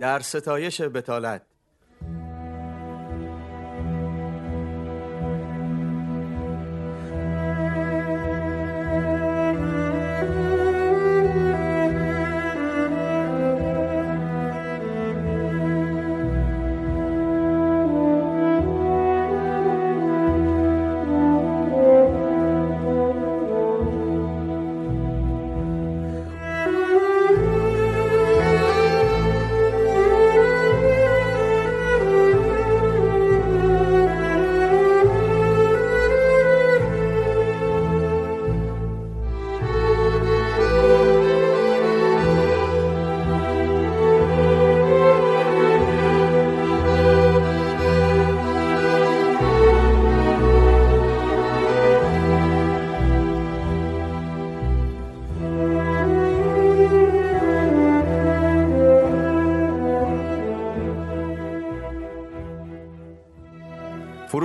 در ستایش بتالت.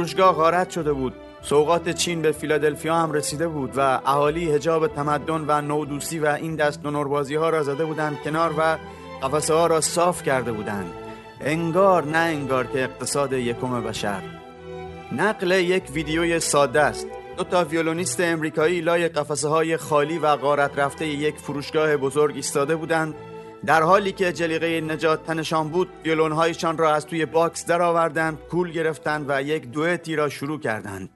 فروشگاه غارت شده بود. سوقات چین به فیلادلفیا هم رسیده بود و اهالی هجاب تمدن و نودوسی و این دست دونوربازی ها را زده بودند کنار و قفسه ها را صاف کرده بودند. انگار نه انگار که اقتصاد یکم بشر. نقل یک ویدیوی ساده است. دو تا ویولونیست امریکایی لای قفسه های خالی و غارت رفته یک فروشگاه بزرگ ایستاده بودند. در حالی که جلیقه نجات تنشان بود ویولونهایشان را از توی باکس درآوردند کول گرفتند و یک دوئتی را شروع کردند.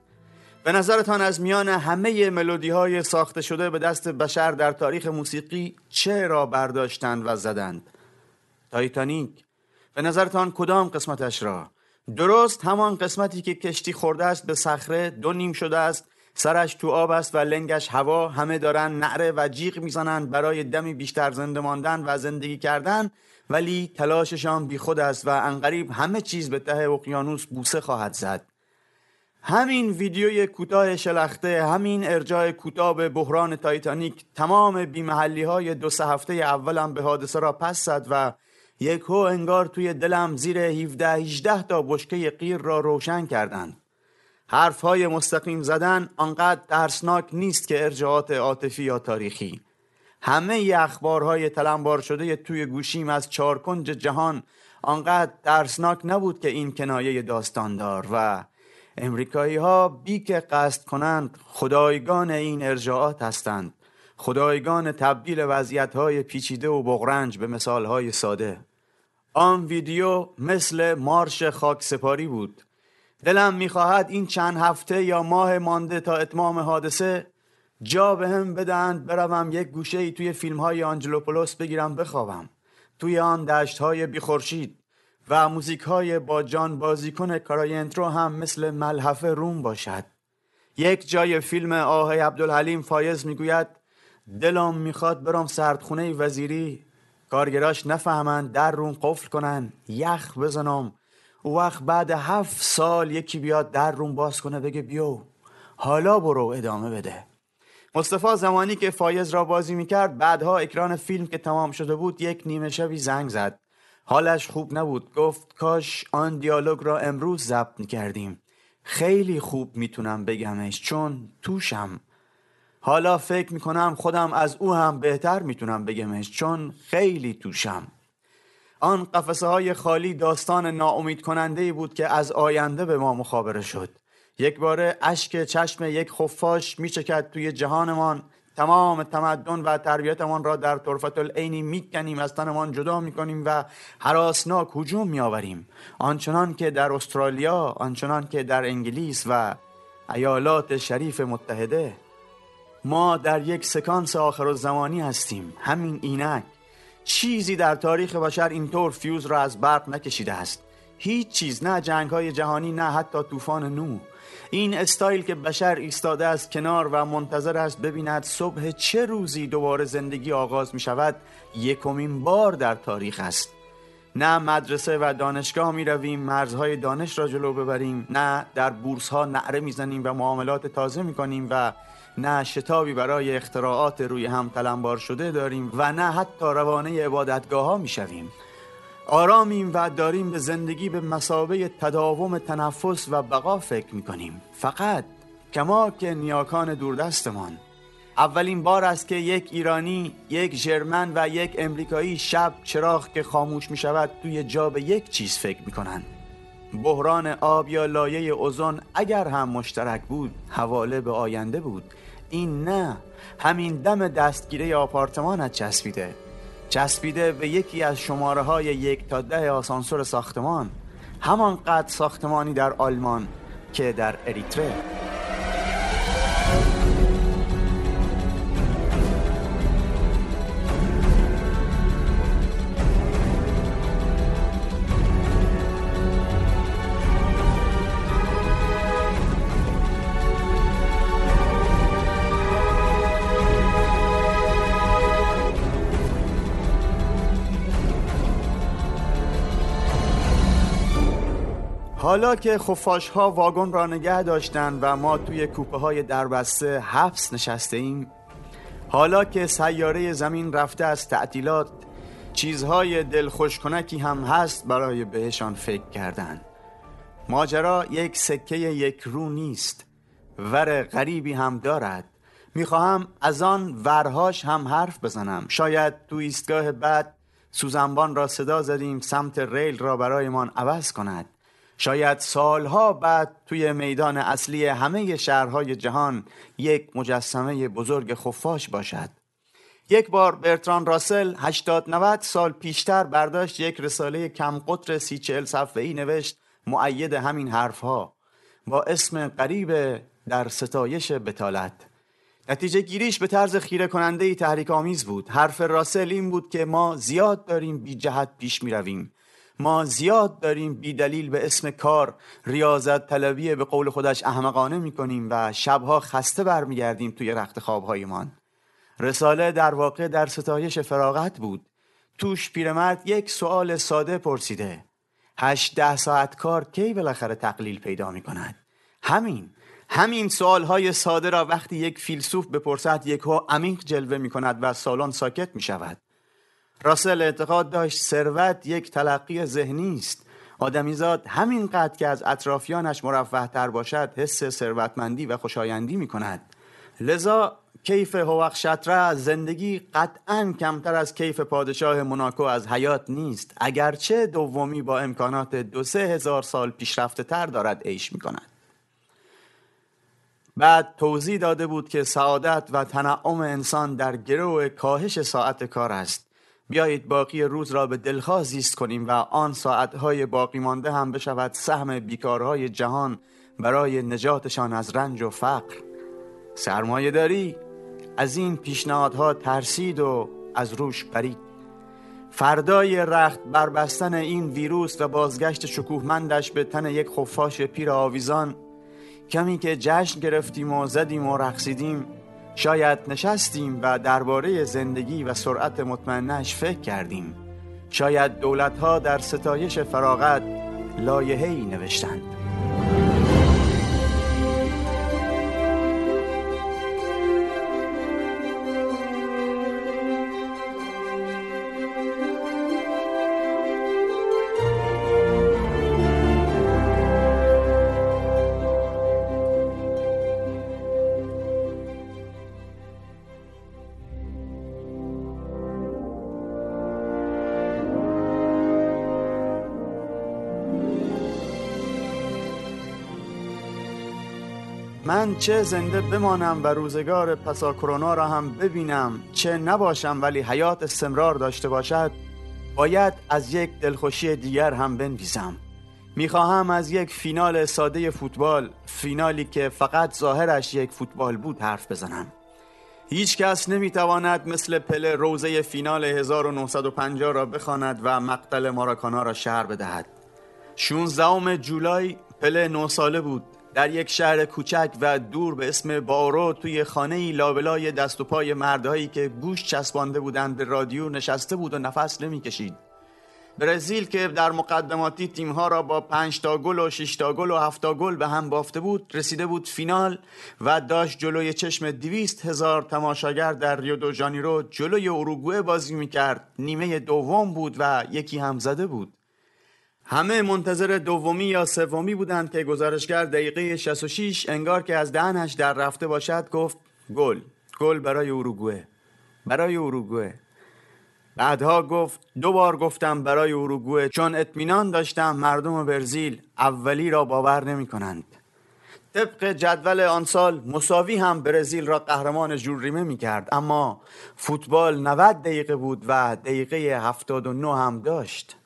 به نظرتان از میان همه ملودی های ساخته شده به دست بشر در تاریخ موسیقی چه را برداشتند و زدند؟ تایتانیک. به نظرتان کدام قسمتش را؟ درست همان قسمتی که کشتی خورده است به صخره دو نیم شده است سرش تو آب است و لنگش هوا همه دارن نعره و جیغ می‌زنند برای دمی بیشتر زنده ماندن و زندگی کردن. ولی تلاششان بیخود است و انقریب همه چیز به ته اقیانوس بوسه خواهد زد. همین ویدیوی کوتاه شلخته همین ارجاع کوتاه به بحران تایتانیک تمام بیمحلی های دو سه هفته اولم به حادثه را پس زد و یک هو انگار توی دلم زیر 17 18 تا بشکه قیر را روشن کردند. حرف های مستقیم زدن آنقدر ترسناک نیست که ارجاعات عاطفی یا تاریخی. همه اخبارهای تلمبار شده توی گوشیم از چارکنج جهان آنقدر ترسناک نبود که این کنایه داستاندار و امریکایی ها بی که قصد کنند خدایگان این ارجاعات هستند. خدایگان تبدیل وضعیت های پیچیده و بغرنج به مثال های ساده. آن ویدیو مثل مارش خاک سپاری بود. دلم می‌خواهد این چند هفته یا ماه مانده تا اتمام حادثه جا به هم بدند بروم یک گوشه ای توی فیلم های آنجلوپولوس بگیرم بخوابم. توی آن دشت های بیخورشید و موزیک های با جان بازیکن کاراینترو هم مثل ملحفه روم باشد. یک جای فیلم آه عبدالحلیم فایز می‌گوید دلم می‌خواد برم سردخونه وزیری. کارگراش نفهمند در روم قفل کنن یخ بزنم. او وقت بعد هفت سال یکی بیاد در روم باز کنه بگه بیو حالا برو ادامه بده. مصطفی زمانی که فایز را بازی می‌کرد بعدها اکران فیلم که تمام شده بود یک نیمه شبی زنگ زد. حالش خوب نبود. گفت کاش آن دیالوگ را امروز ضبط کردیم. خیلی خوب می‌تونم بگمش چون توشم. حالا فکر می‌کنم خودم از او هم بهتر می‌تونم بگمش چون خیلی توشم. آن قفسه های خالی داستان ناامید کننده بود که از آینده به ما مخابره شد. یک باره اشک چشم یک خفاش میچکد توی جهانمان. تمام تمدن و تربیتمان را در طرفت العینی می‌کنیم از تنمان جدا می‌کنیم و هراسناک هجوم میآوریم. آنچنان که در استرالیا آنچنان که در انگلیس و ایالات شریف متحده ما در یک سکانس آخر زمانی هستیم. همین اینک. چیزی در تاریخ بشر اینطور فیوز را از برق نکشیده است. هیچ چیز نه جنگ های جهانی نه حتی طوفان نوح. این استایل که بشر ایستاده است کنار و منتظر است ببیند صبح چه روزی دوباره زندگی آغاز می شود یکمین بار در تاریخ است. نه مدرسه و دانشگاه می رویم مرزهای دانش را جلو ببریم نه در بورس ها نعره می زنیم و معاملات تازه می کنیم و نه شتابی برای اختراعات روی هم تلمبار شده داریم و نه حتی روانه عبادتگاه ها می شویم آرامیم و داریم به زندگی به مسابه تداوم تنفس و بقا فکر می کنیم فقط کما که نیاکان دوردستمان. اولین بار است که یک ایرانی، یک جرمن و یک امریکایی شب چراغ که خاموش می شود توی جا به یک چیز فکر می کنند. بحران آب یا لایه اوزون اگر هم مشترک بود حواله به آینده بود. این نه همین دم دستگیره آپارتمانت چسبیده. چسبیده به یکی از شماره های یک تا ده آسانسور ساختمان. همان قد ساختمانی در آلمان که در اریتره. حالا که خفاش ها واگن را نگه داشتند و ما توی کوپه های دربسته حبس نشسته ایم حالا که سیاره زمین رفته از تعطیلات چیزهای دلخوش کنکی هم هست برای بهشان فکر کردن. ماجرا یک سکه یک رو نیست ور غریبی هم دارد. می‌خواهم از آن ورهاش هم حرف بزنم. شاید تو ایستگاه بعد سوزنبان را صدا زدیم سمت ریل را برایمان عوض کند. شاید سالها بعد توی میدان اصلی همه شهرهای جهان یک مجسمه بزرگ خفاش باشد. یک بار برتران راسل 80 90 سال پیشتر برداشت یک رساله کم قطر سی چهل صفحه ای نوشت معید همین حرفها. با اسم قریب در ستایش بتالت. نتیجه گیریش به طرز خیره کننده ای تحریک آمیز بود. حرف راسل این بود که ما زیاد داریم بی جهت پیش می رویم ما زیاد داریم بی دلیل به اسم کار ریاضت طلبی به قول خودش احمقانه می کنیم و شبها خسته برمیگردیم توی رخت خوابهایمان. رساله در واقع در ستایش فراغت بود. توش پیرمرد یک سوال ساده پرسیده. هشت ده ساعت کار کی بالاخره تقلیل پیدا می کند همین همین سوال های ساده را وقتی یک فیلسوف بپرسد یک ها عمیق جلوه می کند و سالن ساکت می شود راسل اعتقاد داشت ثروت یک تلقی ذهنی است. آدمیزاد همین قد که از اطرافیانش مرفه تر باشد حس ثروتمندی و خوشایندی می کند لذا کیف هوق شطره زندگی قطعا کمتر از کیف پادشاه موناکو از حیات نیست. اگرچه دومی با امکانات دو سه هزار سال پیشرفته تر دارد عیش می کند بعد توضیح داده بود که سعادت و تنعم انسان در گروه کاهش ساعت کار است. بیایید باقی روز را به دلخواه زیست کنیم و آن ساعتهای باقی مانده هم بشود سهم بیکارهای جهان برای نجاتشان از رنج و فقر. سرمایه داری از این پیشنهادها ترسید و از روش پرید فردای رخت بربستن این ویروس و بازگشت شکوهمندش به تن یک خفاش پیر آویزان کمی که جشن گرفتیم و زدیم و رقصیدیم شاید نشستیم و درباره زندگی و سرعت مطمئنش فکر کردیم. شاید دولتها در ستایش فراغت لایحه‌ای نوشتند. من چه زنده بمانم و روزگار پسا کرونا را هم ببینم چه نباشم ولی حیات استمرار داشته باشد باید از یک دلخوشی دیگر هم بنویسم. می‌خواهم از یک فینال ساده فوتبال فینالی که فقط ظاهرش یک فوتبال بود حرف بزنم. هیچ کس نمی‌تواند مثل پله روزه فینال 1950 را بخواند و مقتل ماراکانا را شهر بدهد. 16 جولای پله 9 ساله بود. در یک شهر کوچک و دور به اسم بارو توی خانه لابلای دست و پای مردهایی که گوش چسبانده بودند به رادیو نشسته بود و نفس نمی‌کشید. برزیل که در مقدماتی تیمها را با پنج تا گل و شش تا گل و هفت تا گل به هم بافته بود رسیده بود فینال و داشت جلوی چشم دویست هزار تماشاگر در ریو دو جانیرو جلوی اروگوئه بازی می‌کرد. نیمه دوم بود و یکی هم زده بود. همه منتظر دومی یا سومی بودند که گزارشگر دقیقه 66 انگار که از دهنش در رفته باشد گفت گل گل برای اروگوئه برای اروگوئه. بعدها گفت دو بار گفتم برای اروگوئه چون اطمینان داشتم مردم برزیل اولی را باور نمی کنند طبق جدول آن سال مساوی هم برزیل را قهرمان جوریمه می کرد اما فوتبال 90 دقیقه بود و دقیقه 79 هم داشت.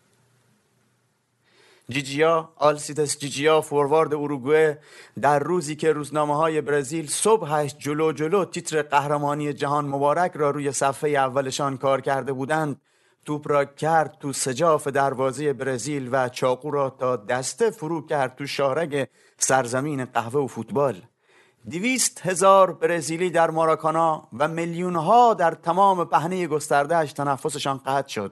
جیجیا آلسیتس جیجیا فوروارد اروگوئه در روزی که روزنامه های برزیل صبحش جلو جلو تیتر قهرمانی جهان مبارک را روی صفحه اولشان کار کرده بودند توپ را کرد تو سجاف دروازه برزیل و چاقو را تا دسته فرو کرد تو شارگ سرزمین قهوه و فوتبال. دویست هزار برزیلی در ماراکانا و میلیون ها در تمام پهنه گستردهش تنفسشان قطع شد.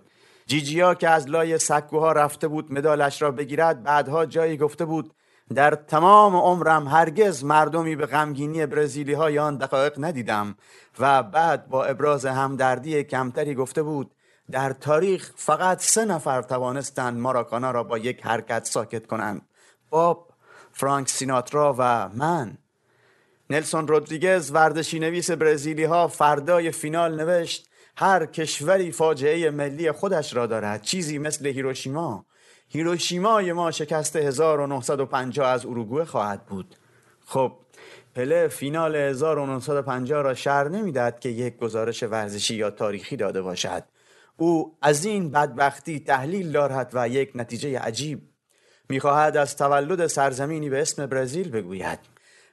جیجیا که از لای سکوها رفته بود مدالش را بگیرد بعدها جایی گفته بود در تمام عمرم هرگز مردمی به غمگینی برزیلی های آن دقایق ندیدم و بعد با ابراز همدردی کمتری گفته بود در تاریخ فقط سه نفر توانستند ماراکانا را با یک حرکت ساکت کنند. باب فرانک سیناترا و من. نلسون رودریگز ورزشی نویس برزیلی ها فردای فینال نوشت هر کشوری فاجعه ملی خودش را دارد. چیزی مثل هیروشیما. هیروشیمای ما شکست 1950 از اروگوئه خواهد بود. خب پله فینال 1950 را شر نمی‌داد که یک گزارش ورزشی یا تاریخی داده باشد. او از این بدبختی تحلیل دارد و یک نتیجه عجیب می‌خواهد از تولد سرزمینی به اسم برزیل بگوید.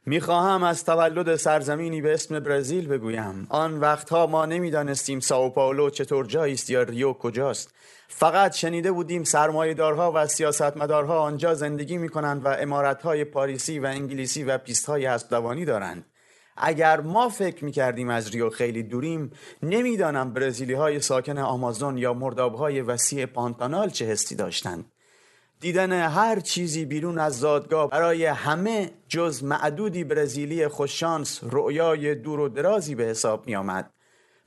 می‌خواهم از تولد سرزمینی به اسم برزیل بگویم. آن وقتها ما نمی‌دانستیم ساو پائولو چطور جایی است یا ریو کجاست. فقط شنیده بودیم سرمایهدارها و سیاستمدارها آنجا زندگی می‌کنند و امارتهای پاریسی و انگلیسی و پیستهای اسبدوانی دارند. اگر ما فکر می‌کردیم از ریو خیلی دوریم نمی‌دانم برزیلی های ساکن آمازون یا مرداب های وسیع پانتانال چه حسی داشتند. دیدن هر چیزی بیرون از زادگاه برای همه جز معدودی برزیلی خوششانس رؤیای دور و درازی به حساب می آمد.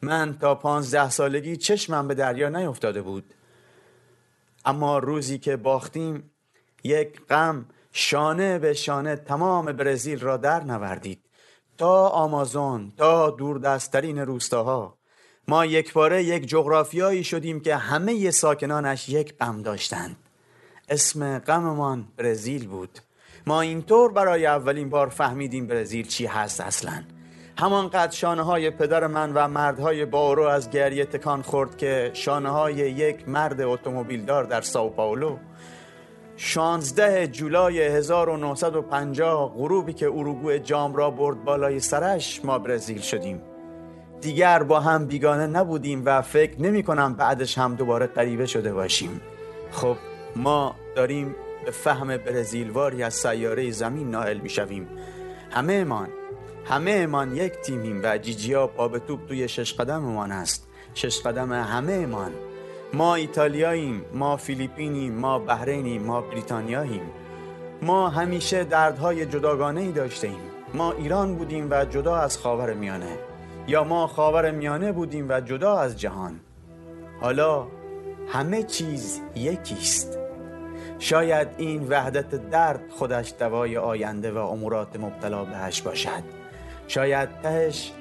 من تا پانزده سالگی چشمم به دریا نیفتاده بود. اما روزی که باختیم یک غم شانه به شانه تمام برزیل را در نوردید. تا آمازون تا دوردستترین روستاها. ما یک باره یک جغرافیایی شدیم که همه ساکنانش یک غم داشتند. اسم غممان برزیل بود. ما اینطور برای اولین بار فهمیدیم برزیل چی هست اصلا. همانقدر شانه های پدر من و مردهای بارو از گریه تکان خورد که شانه های یک مرد اتومبیلدار در ساو پاولو. 16 جولای 1950 غروبی که اروگوئه جام را برد بالای سرش ما برزیل شدیم. دیگر با هم بیگانه نبودیم و فکر نمی کنم بعدش هم دوباره غریبه شده باشیم. خب ما داریم به فهم برزیلواری از سیاره زمین نائل می شویم همه امان همه امان یک تیمیم و جیجیا پا توپ توی شش قدم امان است شش قدم همه امان. ما ایتالیاییم ما فیلیپینیم ما بحرینیم ما بریتانیاییم. ما همیشه دردهای جداگانه ای داشته ایم ما ایران بودیم و جدا از خاور میانه. یا ما خاور میانه بودیم و جدا از جهان. حالا همه چیز یکیست. شاید این وحدت درد خودش دوای آینده و امورات مبتلا بهش باشد. شاید تهش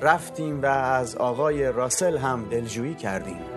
رفتیم و از آقای راسل هم دلجویی کردیم.